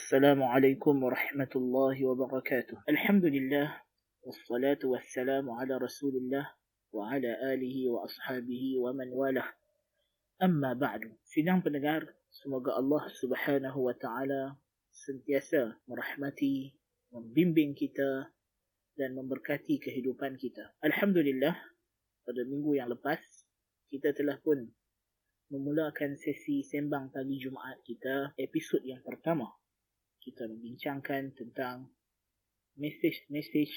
السلام عليكم ورحمة الله وبركاته الحمد لله والصلاة والسلام على رسول الله وعلى آله وأصحابه ومن والاه أما بعد Sidang pendengar, semoga Allah subhanahu wa ta'ala sentiasa merahmati, membimbing kita dan memberkati kehidupan kita. Alhamdulillah, pada minggu yang lepas, kita telah pun memulakan sesi sembang pagi Jumaat kita, episod yang pertama. Kita membincangkan tentang mesej-mesej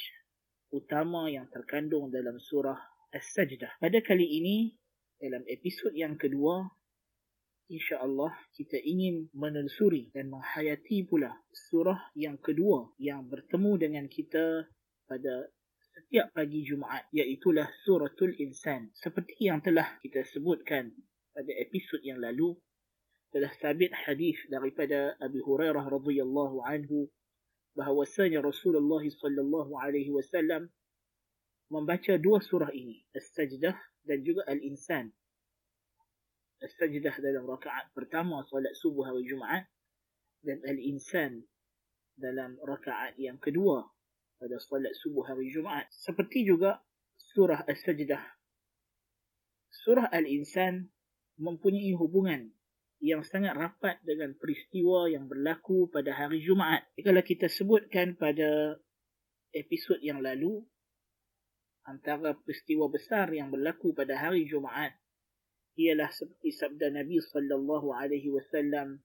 utama yang terkandung dalam surah As-Sajdah. Pada kali ini, dalam episod yang kedua, insya-Allah kita ingin menelusuri dan menghayati pula surah yang kedua yang bertemu dengan kita pada setiap pagi Jumaat iaitu suratul Insan. Seperti yang telah kita sebutkan pada episod yang lalu telah sabit hadis daripada Abu Hurairah radhiyallahu anhu bahawasanya Rasulullah sallallahu alaihi wasallam membaca dua surah ini, As-Sajdah dan juga Al-Insan As-Sajdah dalam rakaat pertama solat subuh hari Jumaat dan Al-Insan dalam rakaat yang kedua pada solat subuh hari Jumaat. Seperti juga surah As-Sajdah. Surah Al-Insan mempunyai hubungan yang sangat rapat dengan peristiwa yang berlaku pada hari Jumaat. Kalau kita sebutkan pada episod yang lalu, antara peristiwa besar yang berlaku pada hari Jumaat ialah seperti sabda Nabi sallallahu alaihi wasallam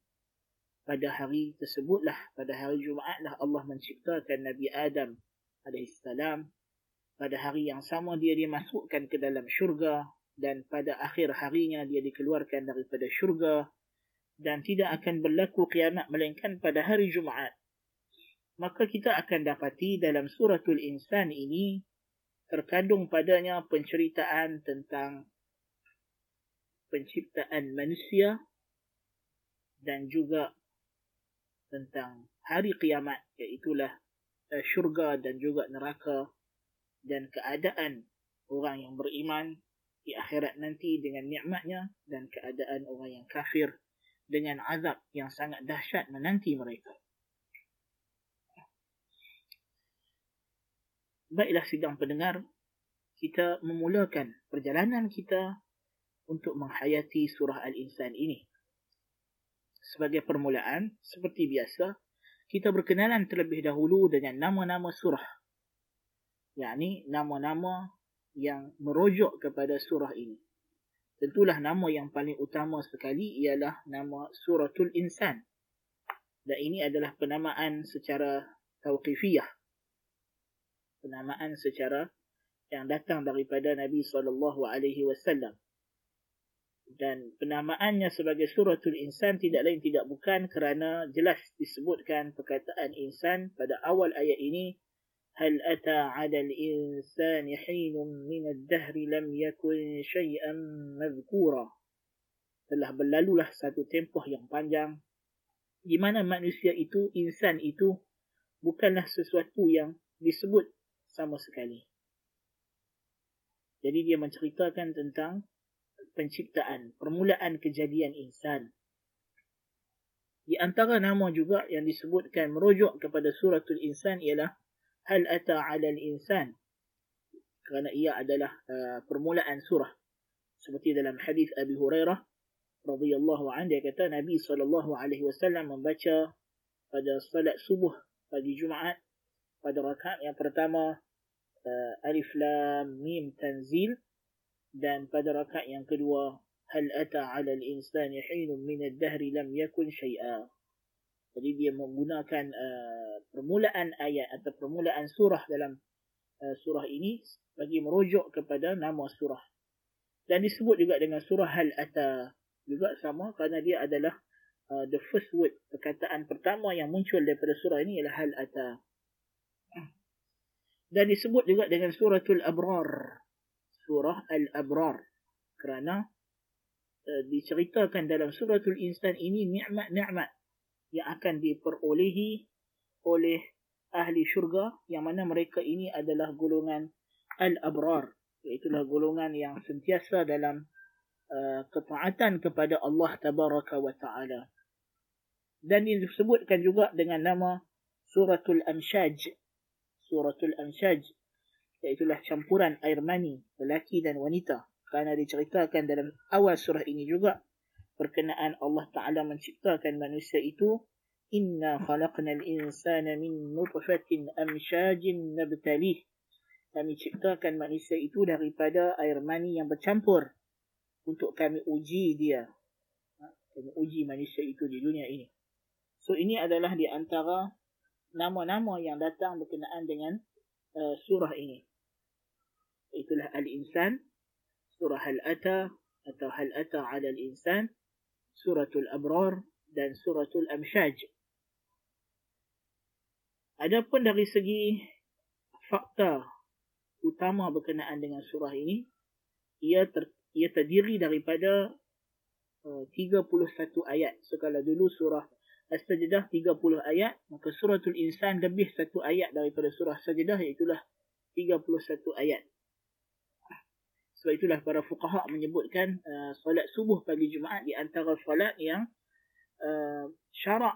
pada hari tersebutlah pada hari Jumaatlah Allah menciptakan Nabi Adam alaihi salam pada hari yang sama dia dimasukkan ke dalam syurga dan pada akhir harinya dia dikeluarkan daripada syurga dan tidak akan berlaku kiamat melainkan pada hari Jumaat. Maka kita akan dapati dalam suratul insan ini terkandung padanya penceritaan tentang penciptaan manusia dan juga tentang hari kiamat iaitulah uh, syurga dan juga neraka dan keadaan orang yang beriman di akhirat nanti dengan nikmatnya dan keadaan orang yang kafir dengan azab yang sangat dahsyat menanti mereka. Baiklah sidang pendengar, kita memulakan perjalanan kita untuk menghayati surah Al-Insan ini. Sebagai permulaan, seperti biasa, kita berkenalan terlebih dahulu dengan nama-nama surah. yakni nama-nama yang merujuk kepada surah ini. Tentulah nama yang paling utama sekali ialah nama suratul insan. Dan ini adalah penamaan secara tauqifiyah. Penamaan secara yang datang daripada Nabi SAW dan penamaannya sebagai suratul insan tidak lain tidak bukan kerana jelas disebutkan perkataan insan pada awal ayat ini hal ata 'ala al-insan hinun min ad-dahr lam yakun shay'an madhkura telah berlalulah satu tempoh yang panjang di mana manusia itu insan itu bukanlah sesuatu yang disebut sama sekali jadi dia menceritakan tentang penciptaan, permulaan kejadian insan. Di antara nama juga yang disebutkan merujuk kepada suratul insan ialah هل أتى على الإنسان؟ كان إيا أدلة آه، فرمولة أن سورة. سبتي دلم حديث أبي هريرة رضي الله عنه كتا نبي صلى الله عليه وسلم من بچا فدى صلاة صبح فدى جمعة فدى ركاء yang pertama آه، ألف لام ميم تنزيل. Dan pada rakaat yang kedua hal ata ala al insani hin min al dahr lam yakun shay'a ah. Jadi dia menggunakan uh, permulaan ayat atau permulaan surah dalam uh, surah ini bagi merujuk kepada nama surah. Dan disebut juga dengan surah hal ata juga sama kerana dia adalah uh, the first word perkataan pertama yang muncul daripada surah ini ialah hal ata dan disebut juga dengan suratul abrar. Surah Al-Abrar. Kerana uh, diceritakan dalam suratul insan ini nikmat-nikmat yang akan diperolehi oleh ahli syurga yang mana mereka ini adalah golongan Al-Abrar. Itulah golongan yang sentiasa dalam uh, ketaatan kepada Allah Tabaraka wa Ta'ala. dan disebutkan juga dengan nama Suratul Amshaj. Suratul Amshaj iaitulah campuran air mani lelaki dan wanita kerana diceritakan dalam awal surah ini juga perkenaan Allah Taala menciptakan manusia itu inna khalaqnal insana min nutfatin amshajin nabtalih kami ciptakan manusia itu daripada air mani yang bercampur. Untuk kami uji dia. Ha, kami uji manusia itu di dunia ini. So ini adalah di antara nama-nama yang datang berkenaan dengan uh, surah ini. Itulah al-insan surah al-ata atau hal ata 'ala al-insan suratul abrar dan suratul amshaj. Adapun dari segi fakta utama berkenaan dengan surah ini ia ter, ia terdiri daripada uh, 31 ayat. Sekala dulu surah As-Sajdah 30 ayat maka suratul insan lebih satu ayat daripada surah Sajdah iaitu 31 ayat sebab itulah para fuqaha menyebutkan uh, solat subuh pagi Jumaat di antara solat yang uh, syarak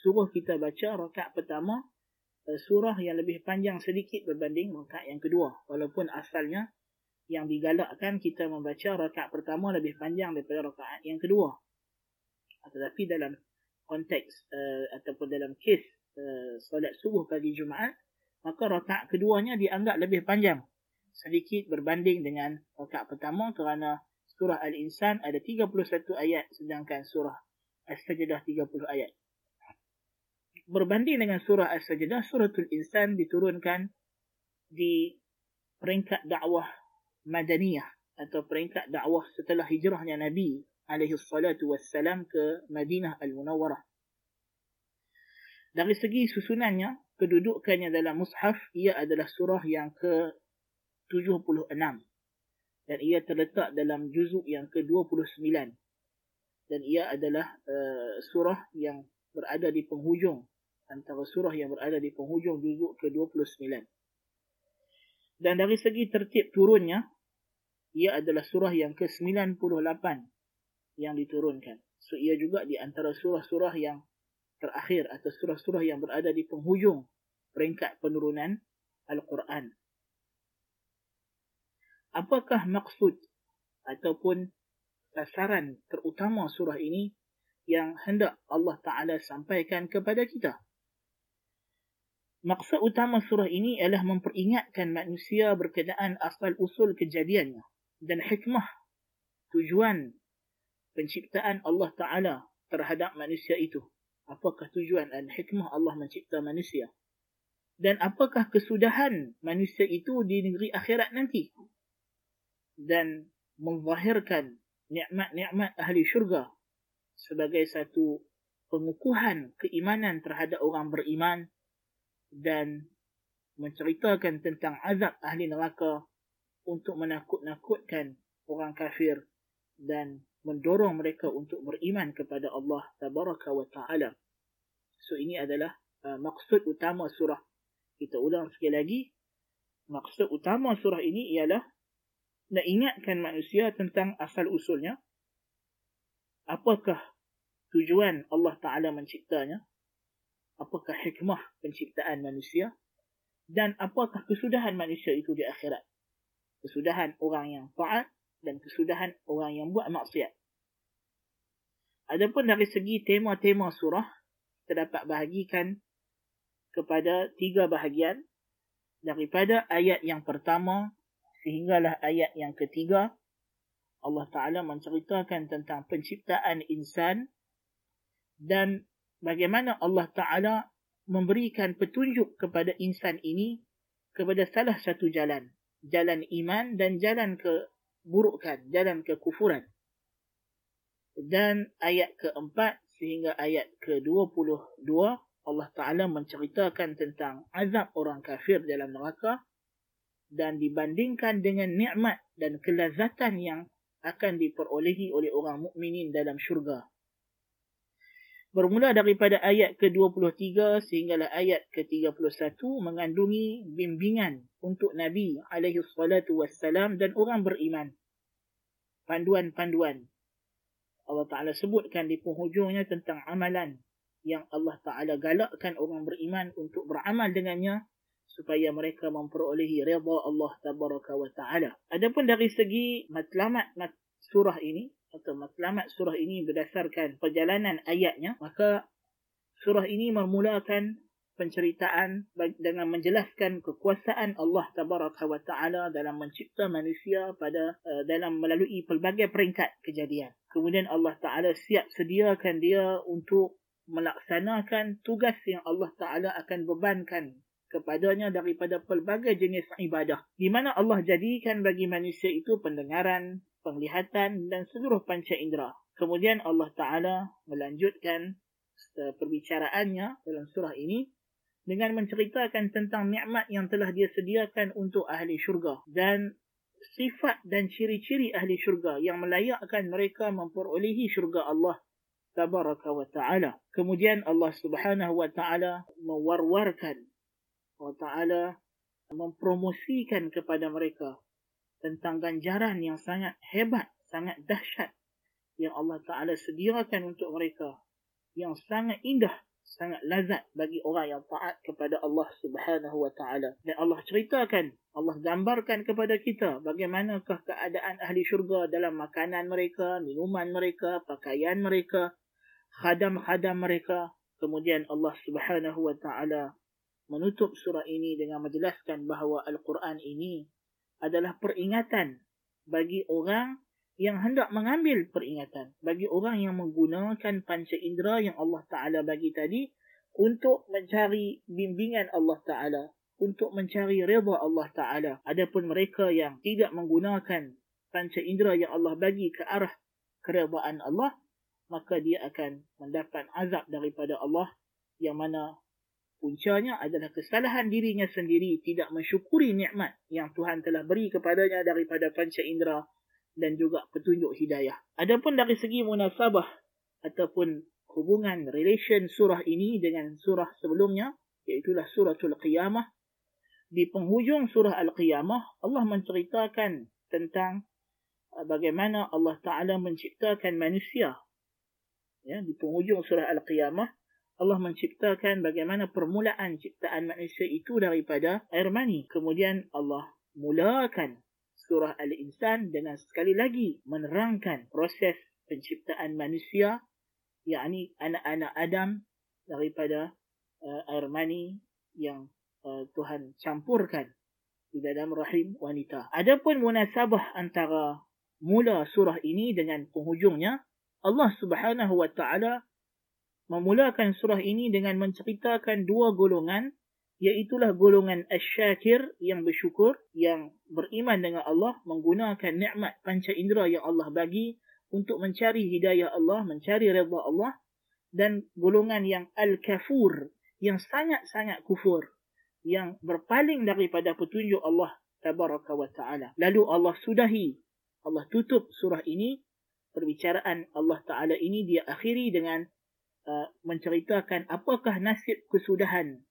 suruh kita baca rakaat pertama uh, surah yang lebih panjang sedikit berbanding rakaat yang kedua. Walaupun asalnya yang digalakkan kita membaca rakaat pertama lebih panjang daripada rakaat yang kedua. Tetapi dalam konteks uh, ataupun dalam kes uh, solat subuh pagi Jumaat, maka rakaat keduanya dianggap lebih panjang sedikit berbanding dengan rakaat pertama kerana surah Al-Insan ada 31 ayat sedangkan surah As-Sajdah 30 ayat. Berbanding dengan surah As-Sajdah, suratul Insan diturunkan di peringkat dakwah Madaniyah atau peringkat dakwah setelah hijrahnya Nabi alaihi salatu wassalam ke Madinah Al-Munawwarah. Dari segi susunannya, kedudukannya dalam mushaf, ia adalah surah yang ke 76 dan ia terletak dalam juzuk yang ke-29 dan ia adalah uh, surah yang berada di penghujung antara surah yang berada di penghujung juzuk ke-29 dan dari segi tertib turunnya ia adalah surah yang ke-98 yang diturunkan. So ia juga di antara surah-surah yang terakhir atau surah-surah yang berada di penghujung peringkat penurunan Al-Quran apakah maksud ataupun sasaran terutama surah ini yang hendak Allah Ta'ala sampaikan kepada kita. Maksud utama surah ini ialah memperingatkan manusia berkenaan asal-usul kejadiannya dan hikmah tujuan penciptaan Allah Ta'ala terhadap manusia itu. Apakah tujuan dan hikmah Allah mencipta manusia? Dan apakah kesudahan manusia itu di negeri akhirat nanti? Dan menzahirkan nikmat-nikmat ahli syurga sebagai satu pengukuhan keimanan terhadap orang beriman dan menceritakan tentang azab ahli neraka untuk menakut-nakutkan orang kafir dan mendorong mereka untuk beriman kepada Allah tabaraka wa taala. So ini adalah uh, maksud utama surah. Kita ulang sekali lagi. Maksud utama surah ini ialah nak ingatkan manusia tentang asal usulnya. Apakah tujuan Allah Ta'ala menciptanya? Apakah hikmah penciptaan manusia? Dan apakah kesudahan manusia itu di akhirat? Kesudahan orang yang taat dan kesudahan orang yang buat maksiat. Adapun dari segi tema-tema surah, kita dapat bahagikan kepada tiga bahagian. Daripada ayat yang pertama sehinggalah ayat yang ketiga Allah Taala menceritakan tentang penciptaan insan dan bagaimana Allah Taala memberikan petunjuk kepada insan ini kepada salah satu jalan jalan iman dan jalan keburukan jalan kekufuran. Dan ayat keempat sehingga ayat ke-22 Allah Taala menceritakan tentang azab orang kafir dalam neraka dan dibandingkan dengan nikmat dan kelazatan yang akan diperolehi oleh orang mukminin dalam syurga. Bermula daripada ayat ke-23 sehinggalah ayat ke-31 mengandungi bimbingan untuk Nabi alaihi salatu wassalam dan orang beriman. Panduan-panduan. Allah Ta'ala sebutkan di penghujungnya tentang amalan yang Allah Ta'ala galakkan orang beriman untuk beramal dengannya supaya mereka memperolehi redha Allah Tabaraka wa Ta'ala. Adapun dari segi matlamat surah ini atau matlamat surah ini berdasarkan perjalanan ayatnya, maka surah ini memulakan penceritaan dengan menjelaskan kekuasaan Allah Tabaraka wa Taala dalam mencipta manusia pada uh, dalam melalui pelbagai peringkat kejadian. Kemudian Allah Taala siap sediakan dia untuk melaksanakan tugas yang Allah Taala akan bebankan kepadanya daripada pelbagai jenis ibadah di mana Allah jadikan bagi manusia itu pendengaran, penglihatan dan seluruh panca indera. Kemudian Allah Taala melanjutkan uh, perbicaraannya dalam surah ini dengan menceritakan tentang nikmat yang telah dia sediakan untuk ahli syurga dan sifat dan ciri-ciri ahli syurga yang melayakkan mereka memperolehi syurga Allah tabaraka wa taala. Kemudian Allah Subhanahu wa taala mewarwarkan wa taala mempromosikan kepada mereka tentang ganjaran yang sangat hebat, sangat dahsyat yang Allah taala sediakan untuk mereka yang sangat indah sangat lazat bagi orang yang taat kepada Allah Subhanahu wa taala. Dan Allah ceritakan, Allah gambarkan kepada kita bagaimanakah keadaan ahli syurga dalam makanan mereka, minuman mereka, pakaian mereka, khadam-khadam mereka. Kemudian Allah Subhanahu wa taala menutup surah ini dengan menjelaskan bahawa Al-Quran ini adalah peringatan bagi orang yang hendak mengambil peringatan bagi orang yang menggunakan panca indera yang Allah Ta'ala bagi tadi untuk mencari bimbingan Allah Ta'ala, untuk mencari reda Allah Ta'ala. Adapun mereka yang tidak menggunakan panca indera yang Allah bagi ke arah keredaan Allah, maka dia akan mendapat azab daripada Allah yang mana puncanya adalah kesalahan dirinya sendiri tidak mensyukuri nikmat yang Tuhan telah beri kepadanya daripada panca indera dan juga petunjuk hidayah. Adapun dari segi munasabah ataupun hubungan relation surah ini dengan surah sebelumnya, iaitu suratul qiyamah, di penghujung surah al-qiyamah, Allah menceritakan tentang uh, bagaimana Allah Ta'ala menciptakan manusia. Ya, di penghujung surah al-qiyamah, Allah menciptakan bagaimana permulaan ciptaan manusia itu daripada air mani. Kemudian Allah mulakan surah Al-Insan dengan sekali lagi menerangkan proses penciptaan manusia yakni anak-anak Adam daripada uh, air mani yang uh, Tuhan campurkan di dalam rahim wanita. Adapun munasabah antara mula surah ini dengan penghujungnya, Allah Subhanahu wa taala memulakan surah ini dengan menceritakan dua golongan iaitulah golongan asyakir yang bersyukur yang beriman dengan Allah menggunakan nikmat panca indera yang Allah bagi untuk mencari hidayah Allah mencari redha Allah dan golongan yang al-kafur yang sangat-sangat kufur yang berpaling daripada petunjuk Allah tabaraka wa taala. Lalu Allah sudahi Allah tutup surah ini. Perbicaraan Allah taala ini dia akhiri dengan uh, menceritakan apakah nasib kesudahan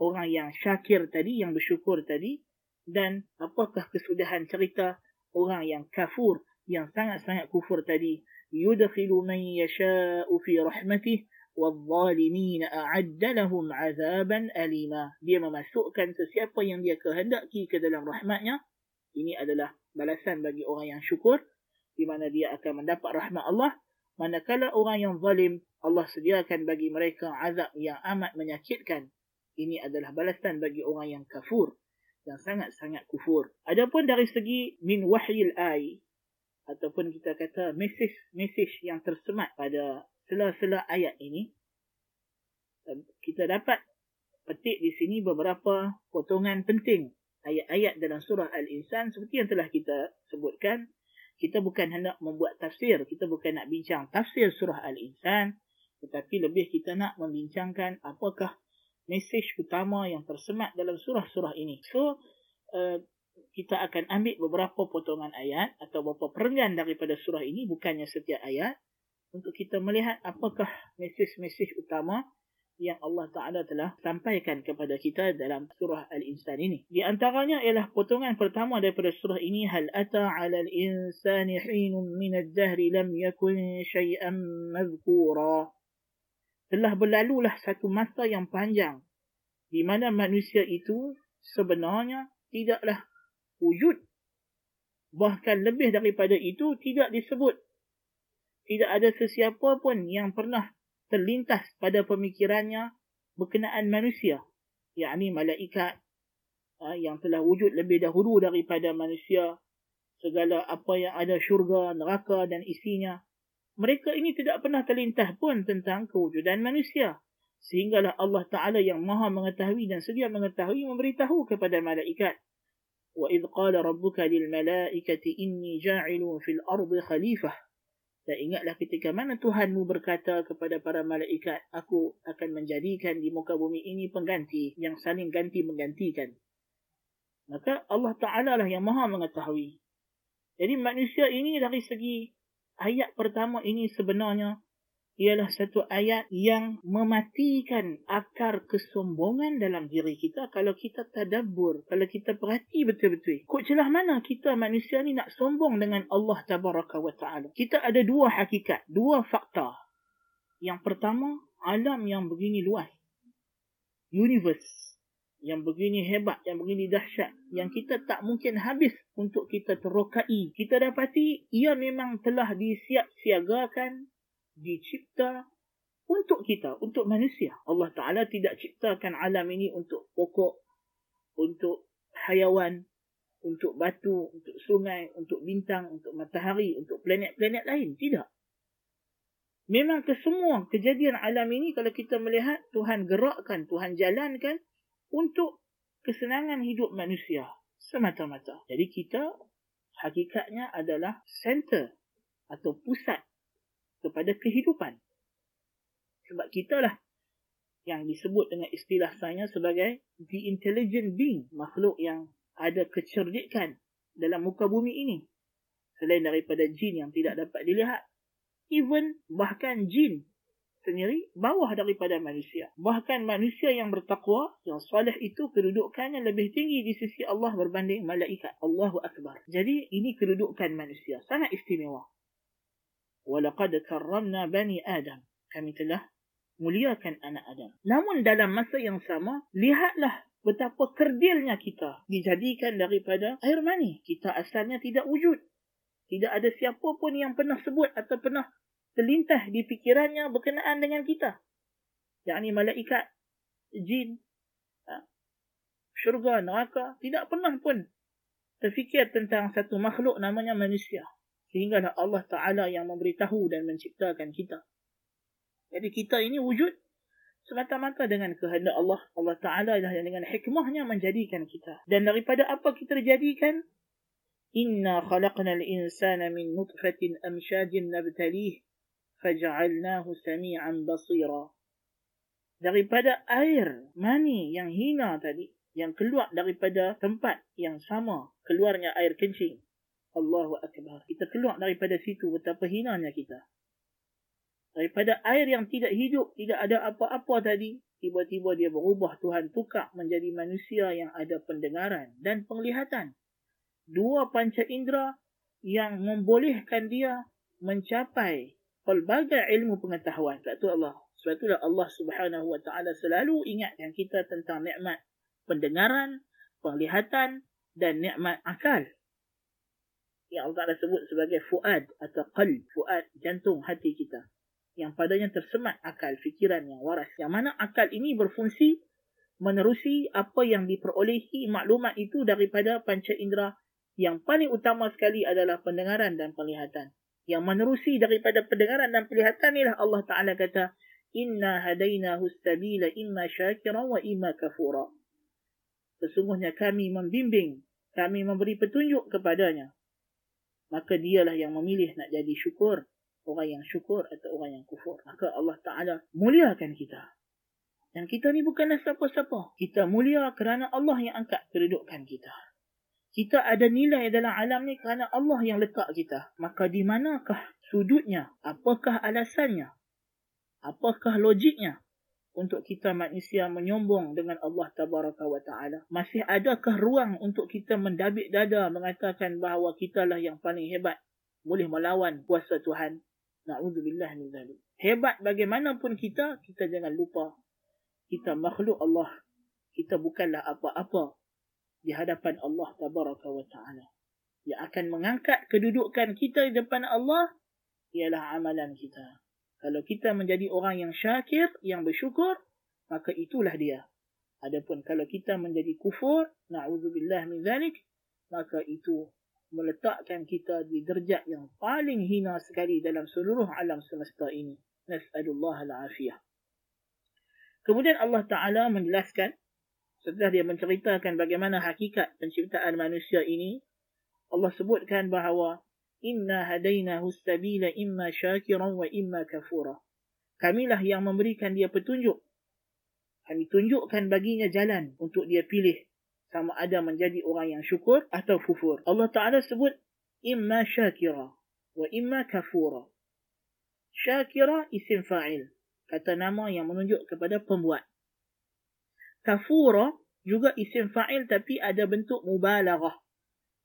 orang yang syakir tadi, yang bersyukur tadi, dan apakah kesudahan cerita orang yang kafur, yang sangat-sangat kufur tadi. Yudkhilu man yasha'u fi rahmatih, والظالمين أعد لهم عذابا أليما dia memasukkan sesiapa yang dia kehendaki ke dalam rahmatnya ini adalah balasan bagi orang yang syukur di mana dia akan mendapat rahmat Allah manakala orang yang zalim Allah sediakan bagi mereka azab yang amat menyakitkan. Ini adalah balasan bagi orang yang kafur yang sangat-sangat kufur. Adapun dari segi min wahyil ay ataupun kita kata message-message yang tersemat pada sela-sela ayat ini kita dapat petik di sini beberapa potongan penting ayat-ayat dalam surah Al-Insan seperti yang telah kita sebutkan. Kita bukan hendak membuat tafsir kita bukan nak bincang tafsir surah Al-Insan tetapi lebih kita nak membincangkan apakah mesej utama yang tersemat dalam surah-surah ini. So, uh, kita akan ambil beberapa potongan ayat atau beberapa perenggan daripada surah ini, bukannya setiap ayat, untuk kita melihat apakah mesej-mesej utama yang Allah Ta'ala telah sampaikan kepada kita dalam surah Al-Insan ini. Di antaranya ialah potongan pertama daripada surah ini, Hal ata ala al-insani hinun minad dahri lam yakun syai'an mazkura. Telah berlalulah satu masa yang panjang di mana manusia itu sebenarnya tidaklah wujud. Bahkan lebih daripada itu tidak disebut. Tidak ada sesiapa pun yang pernah terlintas pada pemikirannya berkenaan manusia. yakni malaikat ha, yang telah wujud lebih dahulu daripada manusia. Segala apa yang ada syurga, neraka dan isinya Mereka ini tidak pernah terlintas pun tentang kewujudan manusia. Sehinggalah Allah Ta'ala yang maha mengetahui dan sedia mengetahui memberitahu kepada malaikat. وَإِذْ قَالَ رَبُّكَ لِلْمَلَائِكَةِ إِنِّي جَاعِلٌ فِي الْأَرْضِ خَلِيفَةً Dan ingatlah ketika mana Tuhanmu berkata kepada para malaikat, Aku akan menjadikan di muka bumi ini pengganti yang saling ganti menggantikan. Maka Allah Ta'ala lah yang maha mengetahui. Jadi manusia ini dari segi ayat pertama ini sebenarnya ialah satu ayat yang mematikan akar kesombongan dalam diri kita kalau kita tadabbur, kalau kita perhati betul-betul. Kok celah mana kita manusia ni nak sombong dengan Allah Tabaraka wa Ta'ala? Kita ada dua hakikat, dua fakta. Yang pertama, alam yang begini luas. Universe yang begini hebat, yang begini dahsyat, yang kita tak mungkin habis untuk kita terokai. Kita dapati ia memang telah disiap siagakan, dicipta untuk kita, untuk manusia. Allah Ta'ala tidak ciptakan alam ini untuk pokok, untuk hayawan, untuk batu, untuk sungai, untuk bintang, untuk matahari, untuk planet-planet lain. Tidak. Memang kesemua kejadian alam ini kalau kita melihat Tuhan gerakkan, Tuhan jalankan untuk kesenangan hidup manusia semata-mata. Jadi kita hakikatnya adalah center atau pusat kepada kehidupan. Sebab kita lah yang disebut dengan istilah saya sebagai the intelligent being, makhluk yang ada kecerdikan dalam muka bumi ini. Selain daripada jin yang tidak dapat dilihat. Even bahkan jin sendiri bawah daripada manusia. Bahkan manusia yang bertakwa, yang salih itu kedudukannya lebih tinggi di sisi Allah berbanding malaikat. Allahu Akbar. Jadi ini kedudukan manusia. Sangat istimewa. وَلَقَدْ كَرَّمْنَا بَنِي Adam. Kami telah muliakan anak Adam. Namun dalam masa yang sama, lihatlah betapa kerdilnya kita dijadikan daripada air mani. Kita asalnya tidak wujud. Tidak ada siapa pun yang pernah sebut atau pernah terlintas di fikirannya berkenaan dengan kita. Yang malaikat, jin, ha, syurga, neraka, tidak pernah pun terfikir tentang satu makhluk namanya manusia. Sehinggalah Allah Ta'ala yang memberitahu dan menciptakan kita. Jadi kita ini wujud semata-mata dengan kehendak Allah. Allah Ta'ala adalah yang dengan hikmahnya menjadikan kita. Dan daripada apa kita terjadikan? Inna khalaqna al-insana min nutfatin amshajin nabtalih faj'alnahu sami'an basira daripada air mani yang hina tadi yang keluar daripada tempat yang sama keluarnya air kencing. Allahu akbar. Kita keluar daripada situ betapa hinanya kita. Daripada air yang tidak hidup tidak ada apa-apa tadi tiba-tiba dia berubah Tuhan tukar menjadi manusia yang ada pendengaran dan penglihatan. Dua panca indera yang membolehkan dia mencapai pelbagai ilmu pengetahuan. Sebab tu Allah. Sebab itulah Allah Subhanahu Wa Taala selalu ingatkan kita tentang nikmat pendengaran, penglihatan dan nikmat akal. Yang Allah Taala sebut sebagai fuad atau qalb, fuad jantung hati kita. Yang padanya tersemat akal, fikiran yang waras. Yang mana akal ini berfungsi menerusi apa yang diperolehi maklumat itu daripada panca indera yang paling utama sekali adalah pendengaran dan penglihatan yang menerusi daripada pendengaran dan penglihatan inilah Allah Ta'ala kata Inna hadainahu sabila imma syakira wa imma kafura. Sesungguhnya kami membimbing kami memberi petunjuk kepadanya. Maka dialah yang memilih nak jadi syukur orang yang syukur atau orang yang kufur. Maka Allah Ta'ala muliakan kita. Dan kita ni bukanlah siapa-siapa. Kita mulia kerana Allah yang angkat kedudukan kita kita ada nilai dalam alam ni kerana Allah yang letak kita. Maka di manakah sudutnya? Apakah alasannya? Apakah logiknya? Untuk kita manusia menyombong dengan Allah Tabaraka wa Ta'ala. Masih adakah ruang untuk kita mendabik dada mengatakan bahawa kita lah yang paling hebat. Boleh melawan kuasa Tuhan. Na'udzubillah min zalik. Hebat bagaimanapun kita, kita jangan lupa. Kita makhluk Allah. Kita bukanlah apa-apa di hadapan Allah Tabaraka wa Ta'ala. Yang akan mengangkat kedudukan kita di depan Allah ialah amalan kita. Kalau kita menjadi orang yang syakir, yang bersyukur, maka itulah dia. Adapun kalau kita menjadi kufur, na'udzubillah min zalik, maka itu meletakkan kita di derjat yang paling hina sekali dalam seluruh alam semesta ini. Nas'alullah al-afiyah. Kemudian Allah Ta'ala menjelaskan, setelah dia menceritakan bagaimana hakikat penciptaan manusia ini, Allah sebutkan bahawa Inna hadainahu sabila imma syakiran wa imma kafura. Kamilah yang memberikan dia petunjuk. Kami tunjukkan baginya jalan untuk dia pilih sama ada menjadi orang yang syukur atau kufur. Allah Ta'ala sebut imma syakira wa imma kafura. Syakira isim fa'il. Kata nama yang menunjuk kepada pembuat. Kafura juga isim fa'il tapi ada bentuk mubalaghah.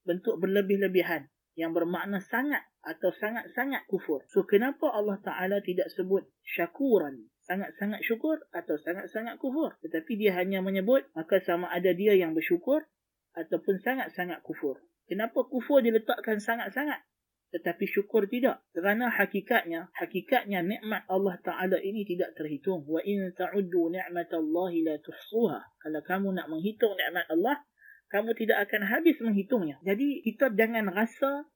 Bentuk berlebih-lebihan. Yang bermakna sangat atau sangat-sangat kufur. So kenapa Allah Ta'ala tidak sebut syakuran sangat-sangat syukur atau sangat-sangat kufur. Tetapi dia hanya menyebut maka sama ada dia yang bersyukur ataupun sangat-sangat kufur. Kenapa kufur diletakkan sangat-sangat? Tetapi syukur tidak. Kerana hakikatnya, hakikatnya nikmat Allah Ta'ala ini tidak terhitung. Wa in ta'uddu ni'matallahi la tuhsuha. Kalau kamu nak menghitung nikmat Allah, kamu tidak akan habis menghitungnya. Jadi kita jangan rasa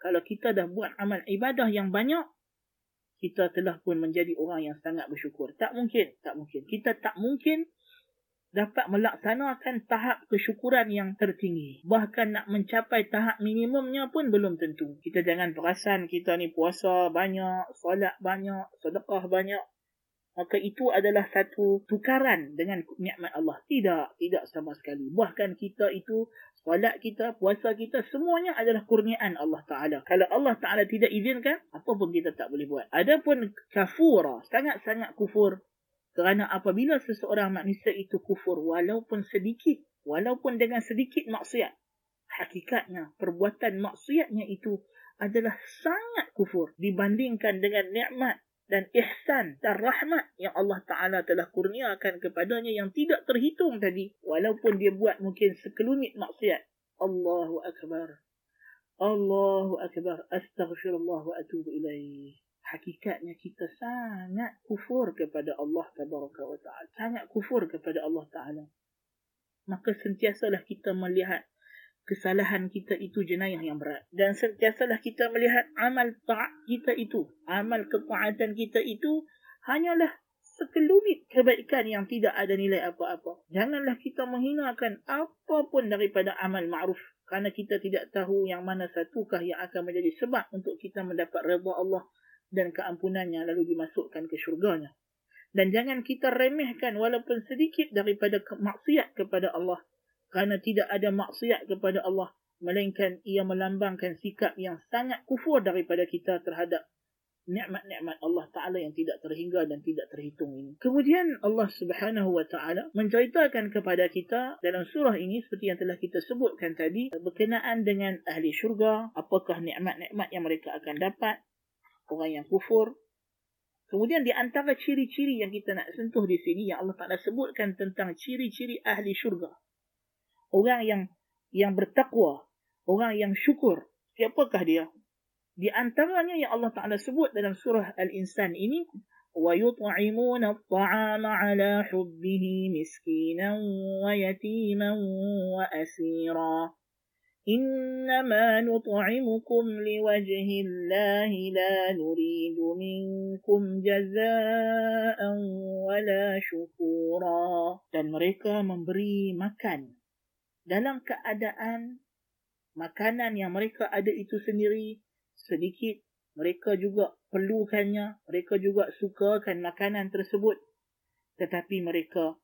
kalau kita dah buat amal ibadah yang banyak, kita telah pun menjadi orang yang sangat bersyukur. Tak mungkin, tak mungkin. Kita tak mungkin dapat melaksanakan tahap kesyukuran yang tertinggi. Bahkan nak mencapai tahap minimumnya pun belum tentu. Kita jangan perasan kita ni puasa banyak, solat banyak, sedekah banyak. Maka itu adalah satu tukaran dengan nikmat Allah. Tidak, tidak sama sekali. Bahkan kita itu Salat kita, puasa kita, semuanya adalah kurniaan Allah Ta'ala. Kalau Allah Ta'ala tidak izinkan, apa pun kita tak boleh buat. Adapun kafura, sangat-sangat kufur. Kerana apabila seseorang manusia itu kufur, walaupun sedikit, walaupun dengan sedikit maksiat, hakikatnya, perbuatan maksiatnya itu adalah sangat kufur dibandingkan dengan nikmat dan ihsan dan rahmat yang Allah Ta'ala telah kurniakan kepadanya yang tidak terhitung tadi. Walaupun dia buat mungkin sekelumit maksiat. Allahu Akbar. Allahu Akbar. Astaghfirullah wa atubu ilaih. Hakikatnya kita sangat kufur kepada Allah Ta'ala. Sangat kufur kepada Allah Ta'ala. Maka sentiasalah kita melihat kesalahan kita itu jenayah yang berat. Dan sentiasalah kita melihat amal taat kita itu, amal ketaatan kita itu hanyalah sekelumit kebaikan yang tidak ada nilai apa-apa. Janganlah kita menghinakan apapun daripada amal ma'ruf. Kerana kita tidak tahu yang mana satukah yang akan menjadi sebab untuk kita mendapat redha Allah dan keampunannya lalu dimasukkan ke syurganya. Dan jangan kita remehkan walaupun sedikit daripada maksiat kepada Allah kerana tidak ada maksiat kepada Allah melainkan ia melambangkan sikap yang sangat kufur daripada kita terhadap nikmat-nikmat Allah Taala yang tidak terhingga dan tidak terhitung ini. Kemudian Allah Subhanahu wa taala menceritakan kepada kita dalam surah ini seperti yang telah kita sebutkan tadi berkenaan dengan ahli syurga, apakah nikmat-nikmat yang mereka akan dapat, orang yang kufur. Kemudian di antara ciri-ciri yang kita nak sentuh di sini yang Allah Taala sebutkan tentang ciri-ciri ahli syurga orang yang yang bertakwa, orang yang syukur. Siapakah dia? Di antaranya yang Allah Taala sebut dalam surah Al-Insan ini, wa yut'imuna at'ama 'ala hubbihi miskinan wa yatiman wa asira. إنما نطعمكم لوجه الله لا نريد منكم جزاء ولا شكورا dan mereka memberi makan dalam keadaan makanan yang mereka ada itu sendiri sedikit mereka juga perlukannya mereka juga sukakan makanan tersebut tetapi mereka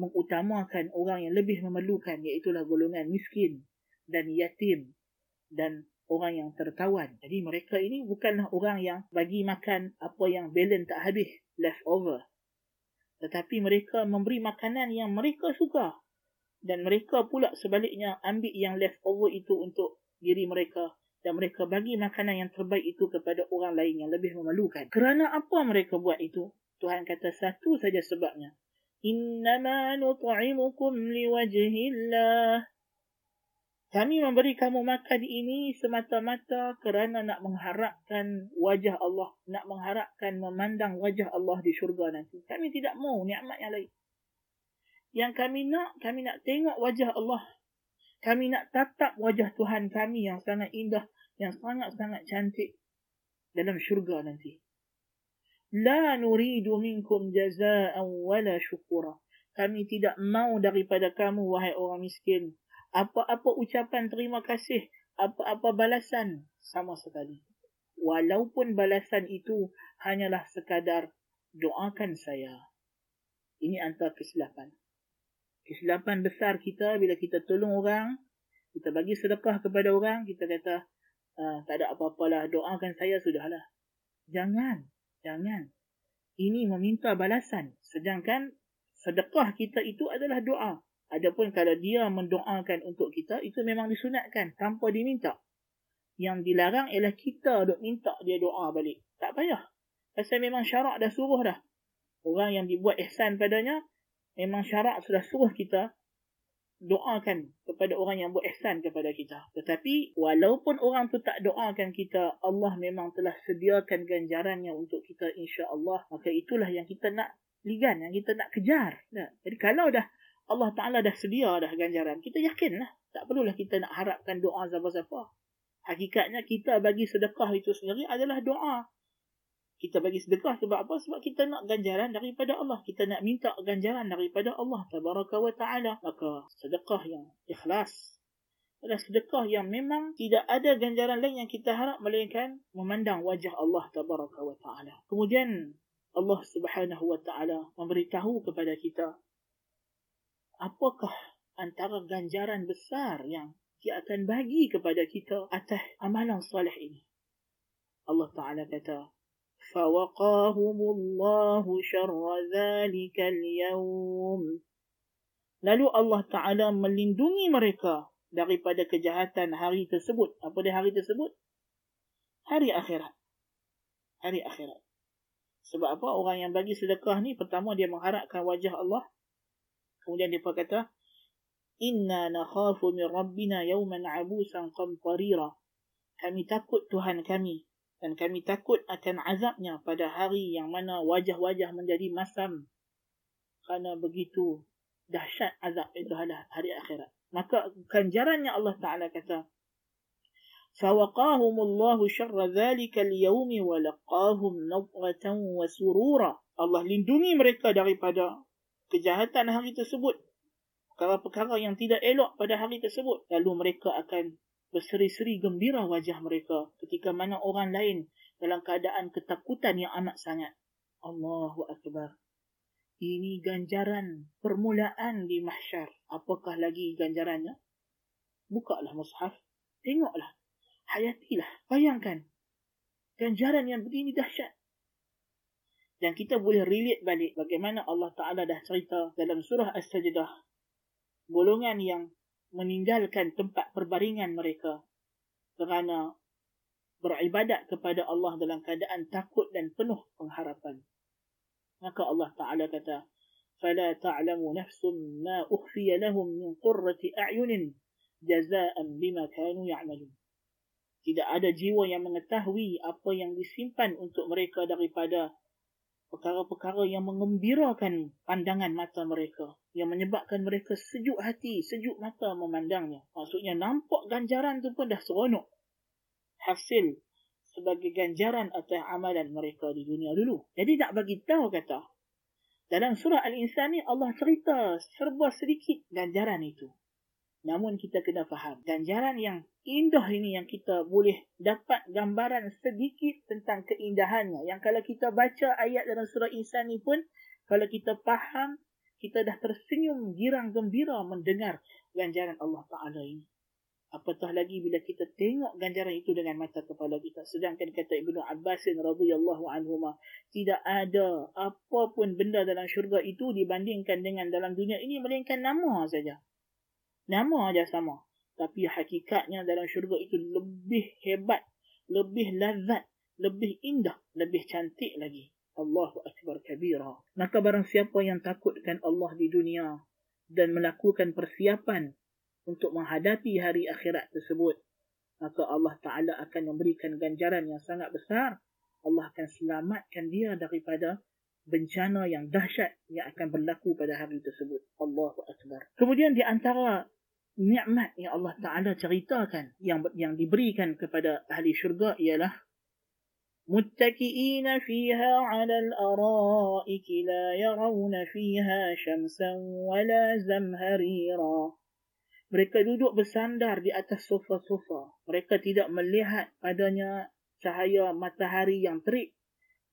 mengutamakan orang yang lebih memerlukan iaitu golongan miskin dan yatim dan orang yang tertawan jadi mereka ini bukanlah orang yang bagi makan apa yang balance tak habis left over tetapi mereka memberi makanan yang mereka suka dan mereka pula sebaliknya ambil yang left over itu untuk diri mereka dan mereka bagi makanan yang terbaik itu kepada orang lain yang lebih memalukan. Kerana apa mereka buat itu? Tuhan kata satu saja sebabnya. Innama nut'imukum liwajhillah. Kami memberi kamu makan ini semata-mata kerana nak mengharapkan wajah Allah, nak mengharapkan memandang wajah Allah di syurga nanti. Kami tidak mau nikmat yang lain. Yang kami nak, kami nak tengok wajah Allah. Kami nak tatap wajah Tuhan kami yang sangat indah, yang sangat-sangat cantik dalam syurga nanti. La nuridu minkum jaza'an wala syukura. Kami tidak mau daripada kamu, wahai orang miskin, apa-apa ucapan terima kasih, apa-apa balasan sama sekali. Walaupun balasan itu hanyalah sekadar doakan saya. Ini antara kesilapan. Kesilapan besar kita bila kita tolong orang, kita bagi sedekah kepada orang, kita kata, ah, tak ada apa-apalah, doakan saya sudahlah. Jangan, jangan. Ini meminta balasan. Sedangkan sedekah kita itu adalah doa. Adapun kalau dia mendoakan untuk kita, itu memang disunatkan tanpa diminta. Yang dilarang ialah kita duk minta dia doa balik. Tak payah. Pasal memang syarak dah suruh dah. Orang yang dibuat ihsan padanya, memang syarak sudah suruh kita doakan kepada orang yang buat ihsan kepada kita. Tetapi walaupun orang tu tak doakan kita, Allah memang telah sediakan ganjarannya untuk kita insya Allah. Maka itulah yang kita nak ligan, yang kita nak kejar. Jadi kalau dah Allah Ta'ala dah sedia dah ganjaran. Kita yakinlah. Tak perlulah kita nak harapkan doa siapa-siapa. Hakikatnya kita bagi sedekah itu sendiri adalah doa. Kita bagi sedekah sebab apa? Sebab kita nak ganjaran daripada Allah. Kita nak minta ganjaran daripada Allah. Tabaraka wa ta'ala. Maka sedekah yang ikhlas. Adalah sedekah yang memang tidak ada ganjaran lain yang kita harap melainkan memandang wajah Allah Tabaraka wa ta'ala. Kemudian Allah Subhanahu wa ta'ala memberitahu kepada kita apakah antara ganjaran besar yang dia akan bagi kepada kita atas amalan soleh ini. Allah Ta'ala kata, فَوَقَاهُمُ اللَّهُ شَرَّ ذَلِكَ الْيَوْمِ Lalu Allah Ta'ala melindungi mereka daripada kejahatan hari tersebut. Apa dia hari tersebut? Hari akhirat. Hari akhirat. Sebab apa? Orang yang bagi sedekah ni, pertama dia mengharapkan wajah Allah Kemudian dia kata, Inna nakhafu min rabbina yawman abusan qamtarira. Kami takut Tuhan kami dan kami takut akan azabnya pada hari yang mana wajah-wajah menjadi masam kerana begitu dahsyat azab itu adalah hari akhirat. Maka ganjarannya Allah Ta'ala kata, فَوَقَاهُمُ اللَّهُ شَرَّ ذَلِكَ الْيَوْمِ وَلَقَاهُمْ نَضْغَةً وَسُرُورًا Allah lindungi mereka daripada kejahatan hari tersebut, perkara-perkara yang tidak elok pada hari tersebut, lalu mereka akan berseri-seri gembira wajah mereka ketika mana orang lain dalam keadaan ketakutan yang amat sangat. Allahu Akbar. Ini ganjaran permulaan di mahsyar. Apakah lagi ganjarannya? Bukalah mushaf. Tengoklah. Hayatilah. Bayangkan. Ganjaran yang begini dahsyat dan kita boleh relate balik bagaimana Allah Ta'ala dah cerita dalam surah As-Sajdah. Golongan yang meninggalkan tempat perbaringan mereka kerana beribadat kepada Allah dalam keadaan takut dan penuh pengharapan. Maka Allah Ta'ala kata فَلَا تَعْلَمُ نَفْسٌ مَا أُخْفِيَ لَهُمْ مِنْ قُرَّةِ أَعْيُنٍ جَزَاءً بِمَا كَانُوا يَعْمَلُونَ tidak ada jiwa yang mengetahui apa yang disimpan untuk mereka daripada perkara-perkara yang mengembirakan pandangan mata mereka yang menyebabkan mereka sejuk hati, sejuk mata memandangnya. Maksudnya nampak ganjaran tu pun dah seronok. Hasil sebagai ganjaran atas amalan mereka di dunia dulu. Jadi nak bagi tahu kata, dalam surah Al-Insan ni Allah cerita serba sedikit ganjaran itu. Namun kita kena faham, ganjaran yang indah ini yang kita boleh dapat gambaran sedikit tentang keindahannya. Yang kalau kita baca ayat dalam surah Insan ni pun, kalau kita faham, kita dah tersenyum girang gembira mendengar ganjaran Allah Ta'ala ini. Apatah lagi bila kita tengok ganjaran itu dengan mata kepala kita. Sedangkan kata Ibnu Abbas radhiyallahu anhu tidak ada apa pun benda dalam syurga itu dibandingkan dengan dalam dunia ini melainkan nama saja. Nama aja sama. Tapi hakikatnya dalam syurga itu lebih hebat, lebih lazat, lebih indah, lebih cantik lagi. Allahu Akbar kabira. Maka barang siapa yang takutkan Allah di dunia dan melakukan persiapan untuk menghadapi hari akhirat tersebut, maka Allah Ta'ala akan memberikan ganjaran yang sangat besar. Allah akan selamatkan dia daripada bencana yang dahsyat yang akan berlaku pada hari tersebut. Allahu Akbar. Kemudian di antara nikmat yang Allah Taala ceritakan yang yang diberikan kepada ahli syurga ialah muttaqiina fiha 'ala al-ara'ik la yarawna fiha shamsan wala zamharira. Mereka duduk bersandar di atas sofa-sofa. Mereka tidak melihat padanya cahaya matahari yang terik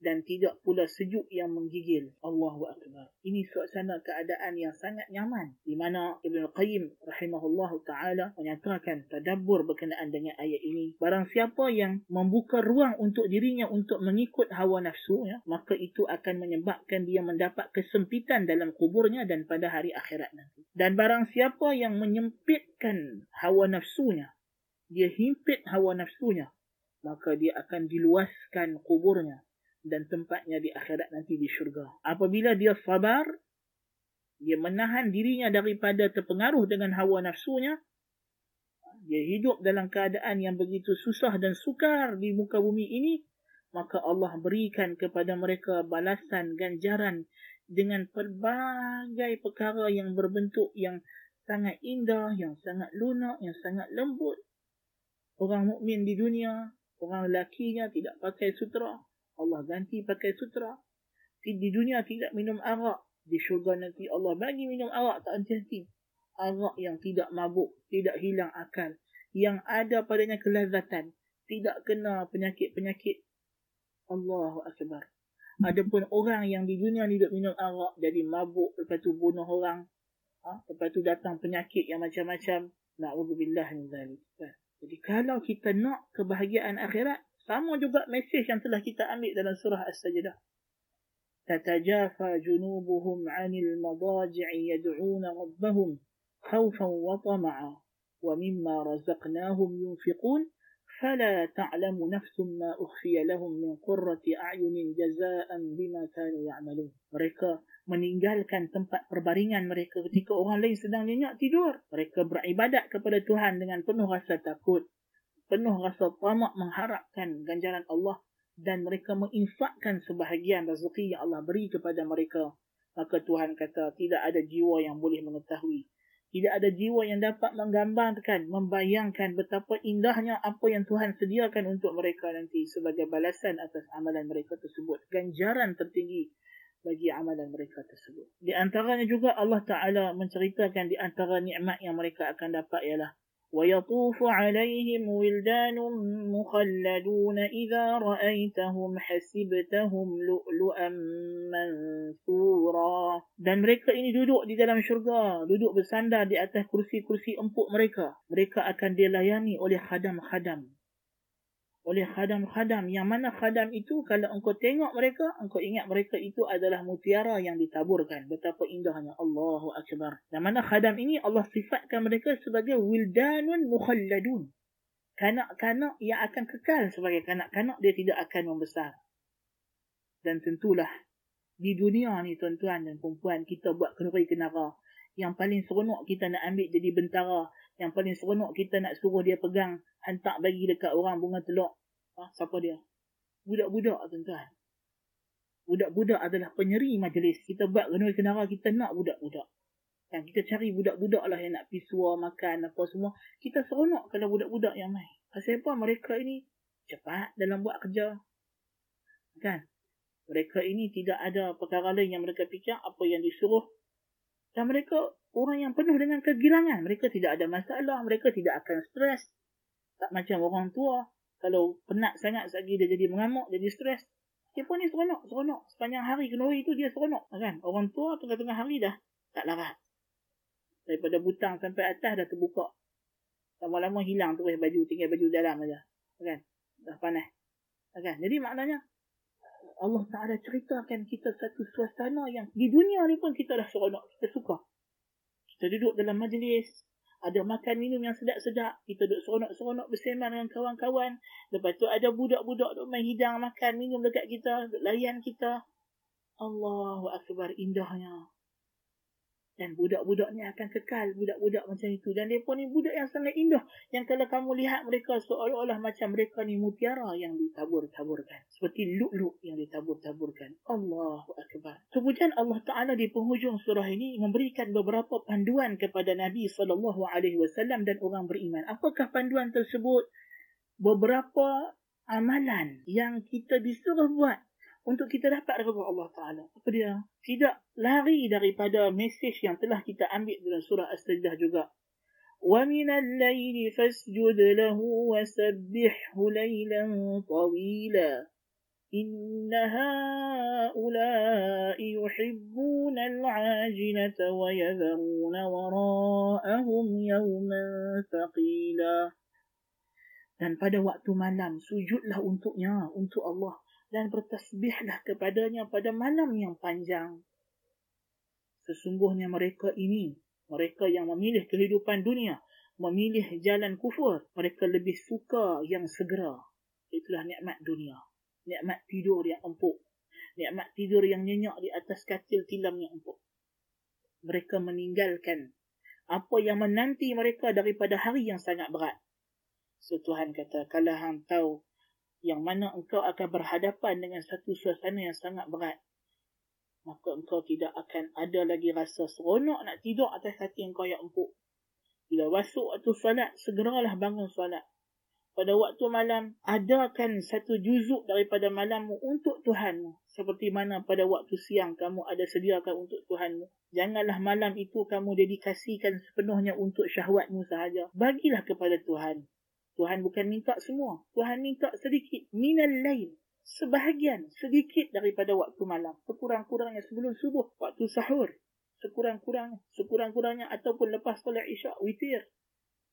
dan tidak pula sejuk yang menggigil. Allahu Akbar. Ini suasana keadaan yang sangat nyaman. Di mana Ibn Qayyim rahimahullah ta'ala menyatakan tadabbur berkenaan dengan ayat ini. Barang siapa yang membuka ruang untuk dirinya untuk mengikut hawa nafsu, ya, maka itu akan menyebabkan dia mendapat kesempitan dalam kuburnya dan pada hari akhirat nanti. Dan barang siapa yang menyempitkan hawa nafsunya, dia himpit hawa nafsunya, maka dia akan diluaskan kuburnya dan tempatnya di akhirat nanti di syurga. Apabila dia sabar, dia menahan dirinya daripada terpengaruh dengan hawa nafsunya, dia hidup dalam keadaan yang begitu susah dan sukar di muka bumi ini, maka Allah berikan kepada mereka balasan ganjaran dengan pelbagai perkara yang berbentuk yang sangat indah, yang sangat lunak, yang sangat lembut. Orang mukmin di dunia, orang lakinya tidak pakai sutra, Allah ganti pakai sutra. Di dunia tidak minum arak. Di syurga nanti Allah bagi minum arak tak henti-henti. Arak yang tidak mabuk, tidak hilang akal. Yang ada padanya kelazatan. Tidak kena penyakit-penyakit. Allahu Akbar. Adapun orang yang di dunia ni duduk minum arak, jadi mabuk, lepas tu bunuh orang. Ha? Lepas tu datang penyakit yang macam-macam. Na'udzubillah min zalik. Jadi kalau kita nak kebahagiaan akhirat, sama juga mesej yang telah kita ambil dalam surah As-Sajdah. Tatajafa junubuhum 'anil madaji'i yad'una rabbahum khawfan wa tama'a wa mimma razaqnahum yunfiqun fala ta'lamu nafsun ma ukhfiya lahum min qurrati bima kanu ya'malun. Mereka meninggalkan tempat perbaringan mereka ketika orang lain sedang nyenyak tidur. Mereka beribadat kepada Tuhan dengan penuh rasa takut penuh rasa tamak mengharapkan ganjaran Allah dan mereka menginfakkan sebahagian rezeki yang Allah beri kepada mereka. Maka Tuhan kata tidak ada jiwa yang boleh mengetahui. Tidak ada jiwa yang dapat menggambarkan, membayangkan betapa indahnya apa yang Tuhan sediakan untuk mereka nanti sebagai balasan atas amalan mereka tersebut. Ganjaran tertinggi bagi amalan mereka tersebut. Di antaranya juga Allah Ta'ala menceritakan di antara nikmat yang mereka akan dapat ialah ويطوف عليهم ولدان مخلدون إذا رأيتهم حسبتهم لؤلؤا منثورا dan mereka ini duduk di dalam syurga duduk bersandar di atas kursi-kursi empuk mereka mereka akan dilayani oleh khadam-khadam oleh khadam-khadam. Yang mana khadam itu kalau engkau tengok mereka, engkau ingat mereka itu adalah mutiara yang ditaburkan. Betapa indahnya Allahu Akbar. Yang mana khadam ini Allah sifatkan mereka sebagai wildanun mukhalladun. Kanak-kanak yang akan kekal sebagai kanak-kanak dia tidak akan membesar. Dan tentulah di dunia ni tuan-tuan dan perempuan kita buat kenuri kenara. Yang paling seronok kita nak ambil jadi bentara. Yang paling seronok kita nak suruh dia pegang hantar bagi dekat orang bunga telur. Ha, siapa dia? Budak-budak tuan-tuan. Budak-budak adalah penyeri majlis. Kita buat renui kenara kita nak budak-budak. Dan kita cari budak-budak lah yang nak pergi suar, makan, apa semua. Kita seronok kalau budak-budak yang main. Pasal apa mereka ini cepat dalam buat kerja. Kan? Mereka ini tidak ada perkara lain yang mereka fikir apa yang disuruh. Dan mereka orang yang penuh dengan kegirangan. Mereka tidak ada masalah. Mereka tidak akan stres. Tak macam orang tua. Kalau penat sangat lagi dia jadi mengamuk, jadi stres. Dia pun ni seronok, seronok. Sepanjang hari kenuri itu dia seronok. Kan? Orang tua tengah-tengah hari dah tak larat. Daripada butang sampai atas dah terbuka. Lama-lama hilang terus baju. Tinggal baju dalam saja. Kan? Dah panas. Kan? Jadi maknanya Allah Ta'ala ceritakan kita satu suasana yang di dunia ni pun kita dah seronok. Kita suka. Kita duduk dalam majlis ada makan minum yang sedap-sedap. Kita duduk seronok-seronok bersembang dengan kawan-kawan. Lepas tu ada budak-budak duduk main hidang makan minum dekat kita. Duduk layan kita. Allahu Akbar indahnya. Dan budak-budak ni akan kekal budak-budak macam itu. Dan mereka ni budak yang sangat indah. Yang kalau kamu lihat mereka seolah-olah macam mereka ni mutiara yang ditabur-taburkan. Seperti luk-luk yang ditabur-taburkan. Allahu Akbar. Kemudian Allah Ta'ala di penghujung surah ini memberikan beberapa panduan kepada Nabi SAW dan orang beriman. Apakah panduan tersebut? Beberapa amalan yang kita disuruh buat untuk kita dapat daripada Allah Ta'ala. Apa dia? Tidak lari daripada mesej yang telah kita ambil dalam surah As-Sajdah juga. وَمِنَ اللَّيْلِ فَاسْجُدْ لَهُ وَسَبِّحْهُ لَيْلًا طَوِيلًا إِنَّ هَؤُلَاءِ يُحِبُّونَ الْعَاجِلَةَ وَيَذَرُونَ وَرَاءَهُمْ يَوْمًا ثَقِيلًا Dan pada waktu malam, sujudlah untuknya, untuk Allah dan bertasbihlah kepadanya pada malam yang panjang. Sesungguhnya mereka ini, mereka yang memilih kehidupan dunia, memilih jalan kufur, mereka lebih suka yang segera. Itulah nikmat dunia. Nikmat tidur yang empuk. Nikmat tidur yang nyenyak di atas katil tilam yang empuk. Mereka meninggalkan apa yang menanti mereka daripada hari yang sangat berat. So Tuhan kata, kalau hang tahu yang mana engkau akan berhadapan dengan satu suasana yang sangat berat, maka engkau tidak akan ada lagi rasa seronok nak tidur atas hati engkau yang empuk. Bila masuk waktu solat, segeralah bangun solat. Pada waktu malam, adakan satu juzuk daripada malammu untuk Tuhanmu. Seperti mana pada waktu siang kamu ada sediakan untuk Tuhanmu. Janganlah malam itu kamu dedikasikan sepenuhnya untuk syahwatmu sahaja. Bagilah kepada Tuhan. Tuhan bukan minta semua. Tuhan minta sedikit. Minal lain. Sebahagian, sedikit daripada waktu malam. Sekurang-kurangnya sebelum subuh. Waktu sahur. Sekurang-kurangnya. Sekurang-kurangnya ataupun lepas solat isyak. Witir.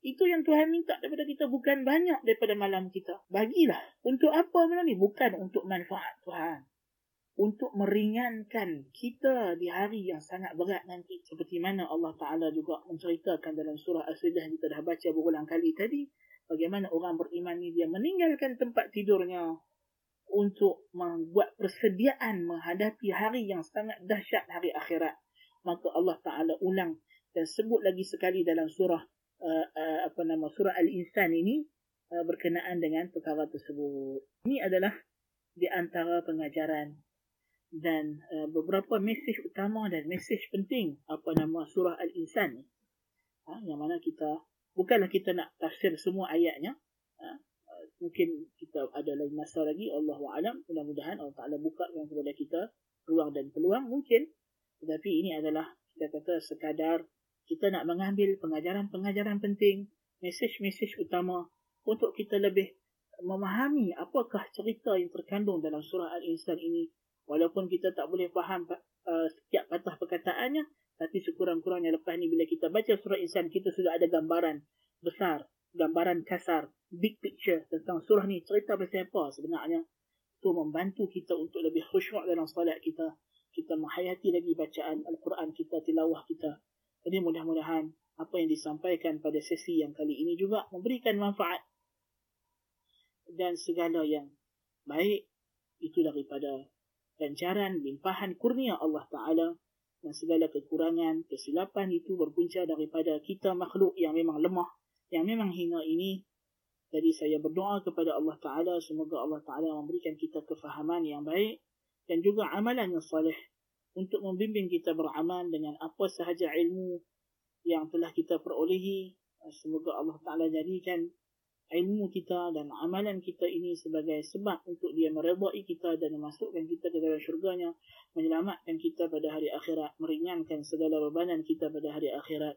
Itu yang Tuhan minta daripada kita. Bukan banyak daripada malam kita. Bagilah. Untuk apa malam ni? Bukan untuk manfaat Tuhan. Untuk meringankan kita di hari yang sangat berat nanti. Seperti mana Allah Ta'ala juga menceritakan dalam surah As-Sidah kita dah baca berulang kali tadi bagaimana orang beriman ni dia meninggalkan tempat tidurnya untuk membuat persediaan menghadapi hari yang sangat dahsyat hari akhirat. Maka Allah Taala ulang dan sebut lagi sekali dalam surah uh, uh, apa nama surah al-insan ini uh, berkenaan dengan perkara tersebut. Ini adalah di antara pengajaran dan uh, beberapa mesej utama dan mesej penting apa nama surah al-insan ha, yang mana kita bukanlah kita nak tafsir semua ayatnya. Ha? mungkin kita ada lain masa lagi. Allah alam mudah-mudahan Allah Taala bukakan kepada kita ruang dan peluang. Mungkin. Tetapi ini adalah kita kata sekadar kita nak mengambil pengajaran-pengajaran penting mesej-mesej utama untuk kita lebih memahami apakah cerita yang terkandung dalam surah Al-Insan ini. Walaupun kita tak boleh faham uh, setiap patah perkataannya tapi sekurang-kurangnya lepas ni bila kita baca surah insan, kita sudah ada gambaran besar, gambaran kasar, big picture tentang surah ni. Cerita pasal apa sebenarnya? Itu membantu kita untuk lebih khusyuk dalam salat kita. Kita menghayati lagi bacaan Al-Quran kita, tilawah kita. Jadi mudah-mudahan apa yang disampaikan pada sesi yang kali ini juga memberikan manfaat dan segala yang baik itu daripada ganjaran limpahan kurnia Allah Ta'ala dan segala kekurangan, kesilapan itu berpunca daripada kita makhluk yang memang lemah, yang memang hina ini. Jadi saya berdoa kepada Allah Ta'ala, semoga Allah Ta'ala memberikan kita kefahaman yang baik dan juga amalan yang salih untuk membimbing kita beramal dengan apa sahaja ilmu yang telah kita perolehi. Semoga Allah Ta'ala jadikan ilmu kita dan amalan kita ini sebagai sebab untuk dia meredai kita dan memasukkan kita ke dalam syurganya, menyelamatkan kita pada hari akhirat, meringankan segala bebanan kita pada hari akhirat.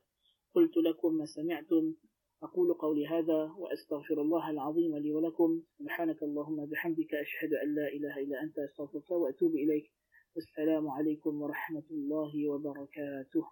قلت لكم ما سمعتم أقول قولي هذا وأستغفر الله العظيم لي ولكم سبحانك اللهم بحمدك أشهد أن لا إله إلا أنت أستغفرك وأتوب إليك والسلام عليكم ورحمة الله وبركاته